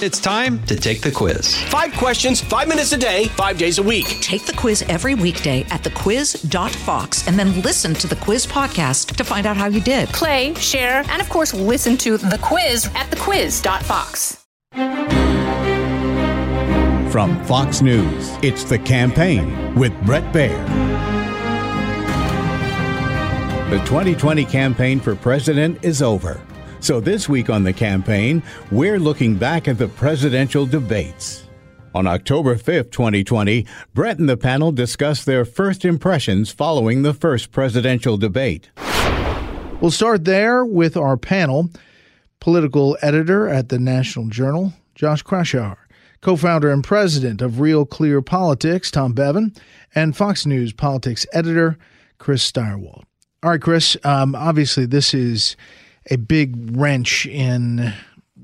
It's time to take the quiz. Five questions, five minutes a day, five days a week. Take the quiz every weekday at thequiz.fox and then listen to the quiz podcast to find out how you did. Play, share, and of course, listen to the quiz at thequiz.fox. From Fox News, it's The Campaign with Bret Baier. The 2020 campaign for president is over. So this week on The Campaign, we're looking back at the presidential debates. On October 5th, 2020, Bret and the panel discussed their first impressions following the first presidential debate. We'll start there with our panel political editor at the National Journal, Josh Kraushaar, co founder and president of Real Clear Politics, Tom Bevan, and Fox News politics editor, Chris Stirewalt. All right, Chris, um, obviously, this is a big wrench in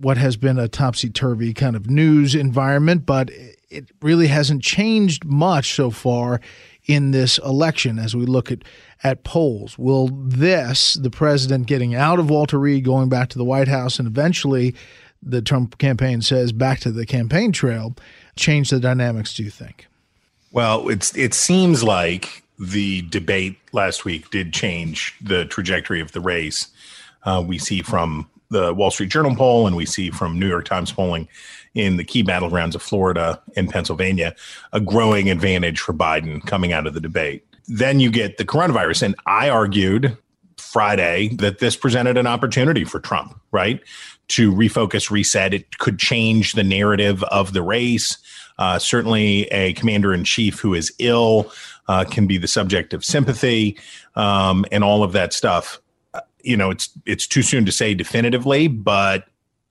what has been a topsy turvy kind of news environment, but it really hasn't changed much so far in this election as we look at, at polls. Will this, the president getting out of Walter Reed, going back to the White House, and eventually the Trump campaign says back to the campaign trail, change the dynamics, do you think? Well, it's it seems like the debate last week did change the trajectory of the race uh, we see from the Wall Street Journal poll and we see from New York Times polling in the key battlegrounds of Florida and Pennsylvania, a growing advantage for Biden coming out of the debate. Then you get the coronavirus. And I argued Friday that this presented an opportunity for Trump, right? To refocus, reset. It could change the narrative of the race. Uh, certainly, a commander in chief who is ill uh, can be the subject of sympathy um, and all of that stuff you know, it's it's too soon to say definitively, but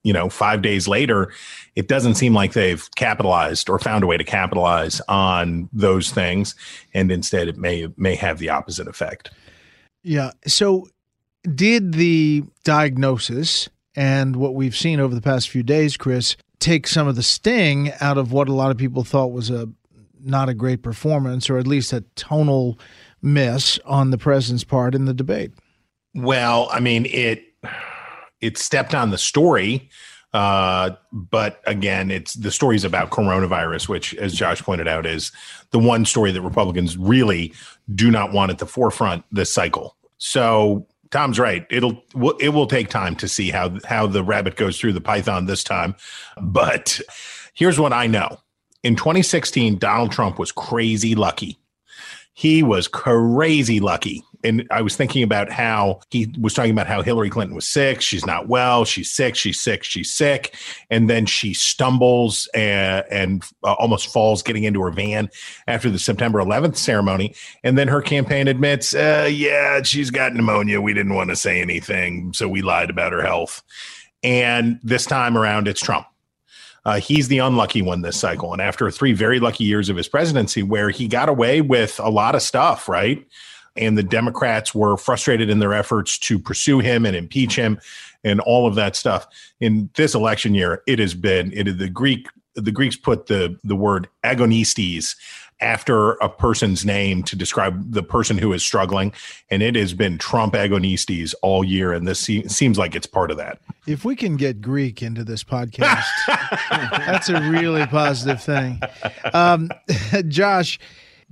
you know, five days later, it doesn't seem like they've capitalized or found a way to capitalize on those things, and instead, it may may have the opposite effect. Yeah. So, did the diagnosis and what we've seen over the past few days, Chris, take some of the sting out of what a lot of people thought was a not a great performance, or at least a tonal miss on the president's part in the debate? Well, I mean, it it stepped on the story, uh, but again, it's the story's about coronavirus, which, as Josh pointed out, is the one story that Republicans really do not want at the forefront this cycle. So Tom's right. It'll it will take time to see how how the rabbit goes through the python this time. But here's what I know. In 2016, Donald Trump was crazy lucky. He was crazy lucky and I was thinking about how he was talking about how Hillary Clinton was sick. She's not well. She's sick. She's sick. She's sick. And then she stumbles and, and uh, almost falls getting into her van after the September 11th ceremony. And then her campaign admits, uh, yeah, she's got pneumonia. We didn't want to say anything. So we lied about her health. And this time around, it's Trump. Uh, he's the unlucky one this cycle. And after three very lucky years of his presidency, where he got away with a lot of stuff, right? And the Democrats were frustrated in their efforts to pursue him and impeach him and all of that stuff. In this election year, it has been it the Greek the Greeks put the the word agonistes after a person's name to describe the person who is struggling. And it has been Trump agonistes all year. And this se- seems like it's part of that. If we can get Greek into this podcast, that's a really positive thing. Um, Josh,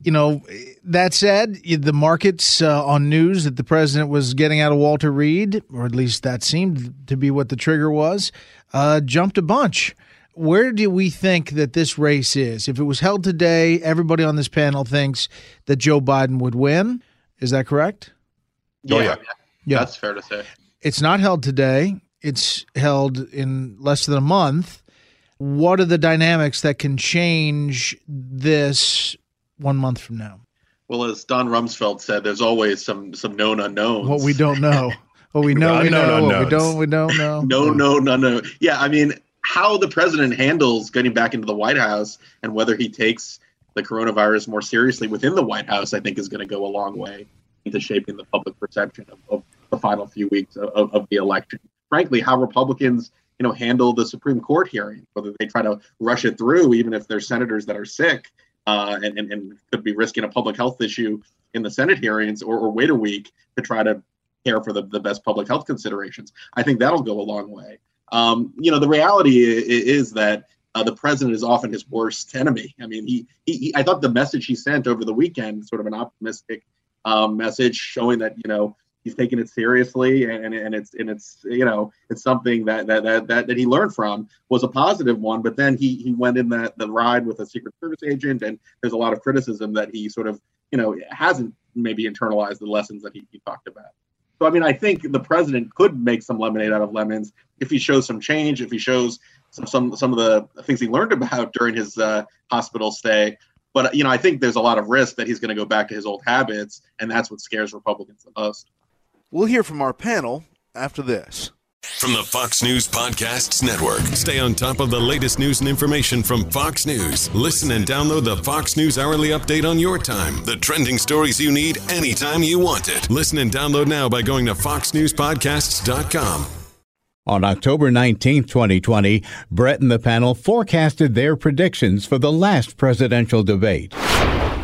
you know, that said, the markets uh, on news that the president was getting out of Walter Reed, or at least that seemed to be what the trigger was, uh, jumped a bunch. Where do we think that this race is? If it was held today, everybody on this panel thinks that Joe Biden would win. Is that correct? Yeah, oh, yeah. yeah. That's fair to say. It's not held today. It's held in less than a month. What are the dynamics that can change this one month from now? Well, as Don Rumsfeld said, there's always some some known unknowns. What we don't know. What we know, we know. What we don't, we don't know. no, no, no, no. Yeah, I mean, how the president handles getting back into the White House and whether he takes the coronavirus more seriously within the White House, I think, is going to go a long way into shaping the public perception of, of the final few weeks of, of the election. Frankly, how Republicans you know handle the Supreme Court hearing, whether they try to rush it through, even if there's senators that are sick, uh, and, and, and, could be risking a public health issue in the Senate hearings or, or wait a week to try to care for the, the best public health considerations. I think that'll go a long way. Um, you know, the reality is that uh, the president is often his worst enemy. I mean, he, he, he, I thought the message he sent over the weekend, sort of an optimistic um, message, showing that you know he's taking it seriously and, and it's and it's you know it's something that that, that that that he learned from was a positive one but then he he went in that the ride with a secret service agent and there's a lot of criticism that he sort of you know hasn't maybe internalized the lessons that he, he talked about. So i mean i think the president could make some lemonade out of lemons if he shows some change if he shows some some some of the things he learned about during his uh, hospital stay. But you know i think there's a lot of risk that he's going to go back to his old habits and that's what scares republicans the most We'll hear from our panel after this. From the Fox News Podcasts Network. Stay on top of the latest news and information from Fox News. Listen and download the Fox News Hourly Update on your time. The trending stories you need anytime you want it. Listen and download now by going to foxnewspodcasts.com. On October 19, 2020, Bret and the panel forecasted their predictions for the last presidential debate.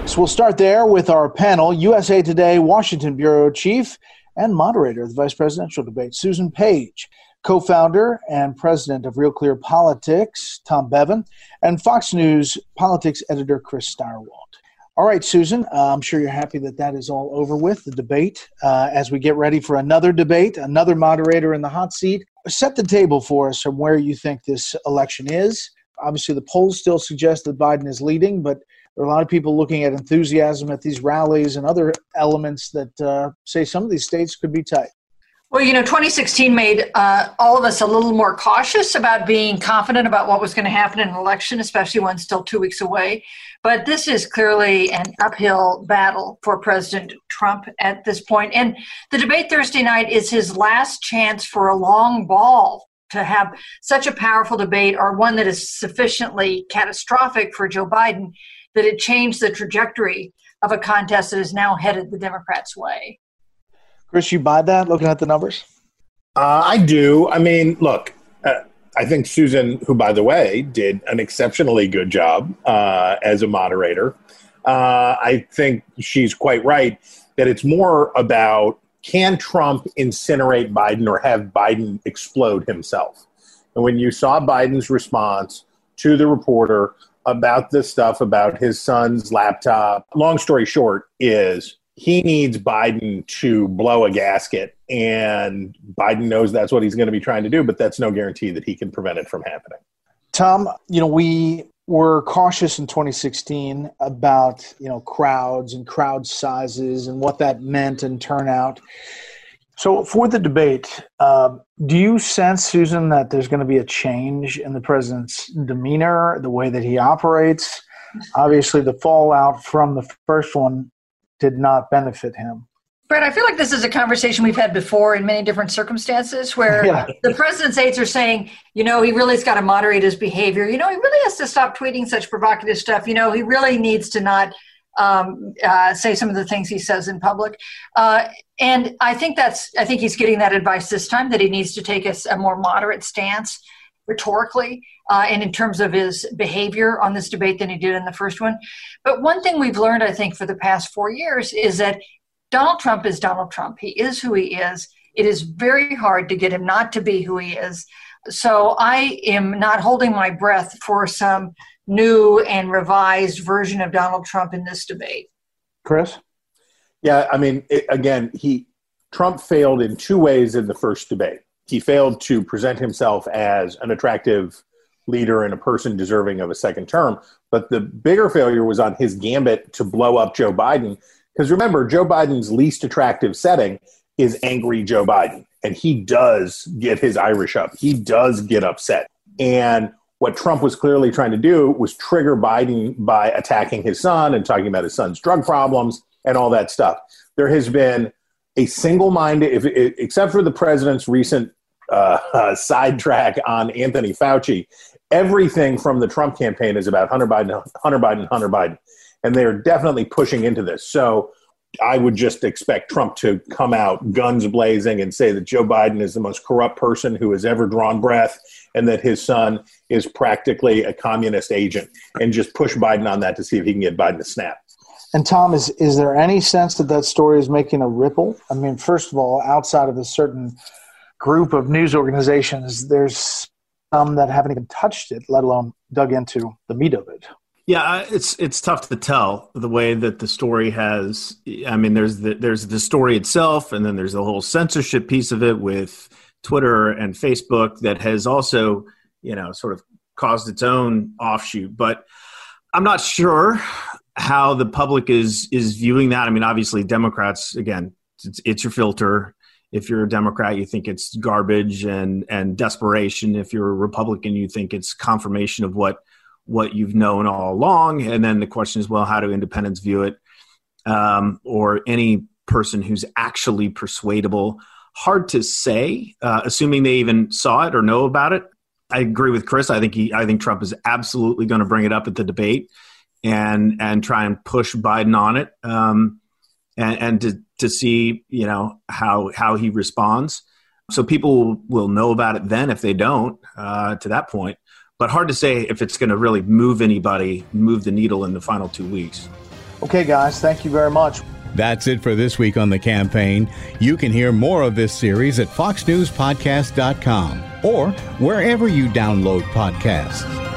So we'll start there with our panel USA Today Washington Bureau Chief and moderator of the vice presidential debate, Susan Page, co founder and president of Real Clear Politics, Tom Bevan, and Fox News politics editor, Chris Stirewalt. All right, Susan, uh, I'm sure you're happy that that is all over with, the debate. Uh, as we get ready for another debate, another moderator in the hot seat, set the table for us from where you think this election is. Obviously, the polls still suggest that Biden is leading, but there are a lot of people looking at enthusiasm at these rallies and other elements that uh, say some of these states could be tight. Well, you know, 2016 made uh, all of us a little more cautious about being confident about what was going to happen in an election, especially when still two weeks away. But this is clearly an uphill battle for President Trump at this point. And the debate Thursday night is his last chance for a long ball to have such a powerful debate or one that is sufficiently catastrophic for Joe Biden that it changed the trajectory of a contest that is now headed the Democrats' way. Chris, you buy that looking at the numbers? Uh, I do. I mean, look, uh, I think Susan, who, by the way, did an exceptionally good job uh, as a moderator, uh, I think she's quite right that it's more about can Trump incinerate Biden or have Biden explode himself? And when you saw Biden's response to the reporter about this stuff about his son's laptop. Long story short is he needs Biden to blow a gasket and Biden knows that's what he's going to be trying to do, but that's no guarantee that he can prevent it from happening. Tom, you know, we were cautious in 2016 about, you know, crowds and crowd sizes and what that meant and turnout. So, for the debate, um, do you sense, Susan, that there's going to be a change in the president's demeanor, the way that he operates? Obviously, the fallout from the first one did not benefit him. Bret, I feel like this is a conversation we've had before in many different circumstances where yeah. the president's aides are saying, you know, he really's got to moderate his behavior. You know, he really has to stop tweeting such provocative stuff. You know, he really needs to not um, uh, say some of the things he says in public. Uh, and I think that's I think he's getting that advice this time that he needs to take a, a more moderate stance rhetorically uh, and in terms of his behavior on this debate than he did in the first one. But one thing we've learned, I think, for the past four years is that Donald Trump is Donald Trump. He is who he is. It is very hard to get him not to be who he is. So I am not holding my breath for some new and revised version of Donald Trump in this debate. Chris? Yeah, I mean, it, again, he Trump failed in two ways in the first debate. He failed to present himself as an attractive leader and a person deserving of a second term. But the bigger failure was on his gambit to blow up Joe Biden. Because remember, Joe Biden's least attractive setting is angry Joe Biden. And he does get his Irish up. He does get upset. And what Trump was clearly trying to do was trigger Biden by attacking his son and talking about his son's drug problems and all that stuff. There has been a single minded, except for the president's recent uh, uh, sidetrack on Anthony Fauci, everything from the Trump campaign is about Hunter Biden, Hunter Biden, Hunter Biden. And they are definitely pushing into this. So I would just expect Trump to come out guns blazing and say that Joe Biden is the most corrupt person who has ever drawn breath and that his son is practically a communist agent and just push Biden on that to see if he can get Biden to snap. And Tom, is is there any sense that that story is making a ripple? I mean, first of all, outside of a certain group of news organizations, there's some that haven't even touched it, let alone dug into the meat of it. Yeah, it's it's tough to tell the way that the story has. I mean, there's the there's the story itself, and then there's the whole censorship piece of it with Twitter and Facebook that has also, you know, sort of caused its own offshoot. But I'm not sure how the public is is viewing that. I mean, obviously, Democrats again, it's, it's your filter. If you're a Democrat, you think it's garbage and and desperation. If you're a Republican, you think it's confirmation of what what you've known all along. And then the question is, well, how do independents view it? Um, or any person who's actually persuadable. Hard to say, uh, assuming they even saw it or know about it. I agree with Chris. I think he, I think Trump is absolutely going to bring it up at the debate and and try and push Biden on it, um, and, and to to see you know how how he responds. So people will know about it then if they don't uh, to that point but hard to say if it's going to really move anybody, move the needle in the final two weeks. Okay, guys, thank you very much. That's it for this week on the campaign. You can hear more of this series at foxnewspodcast.com or wherever you download podcasts.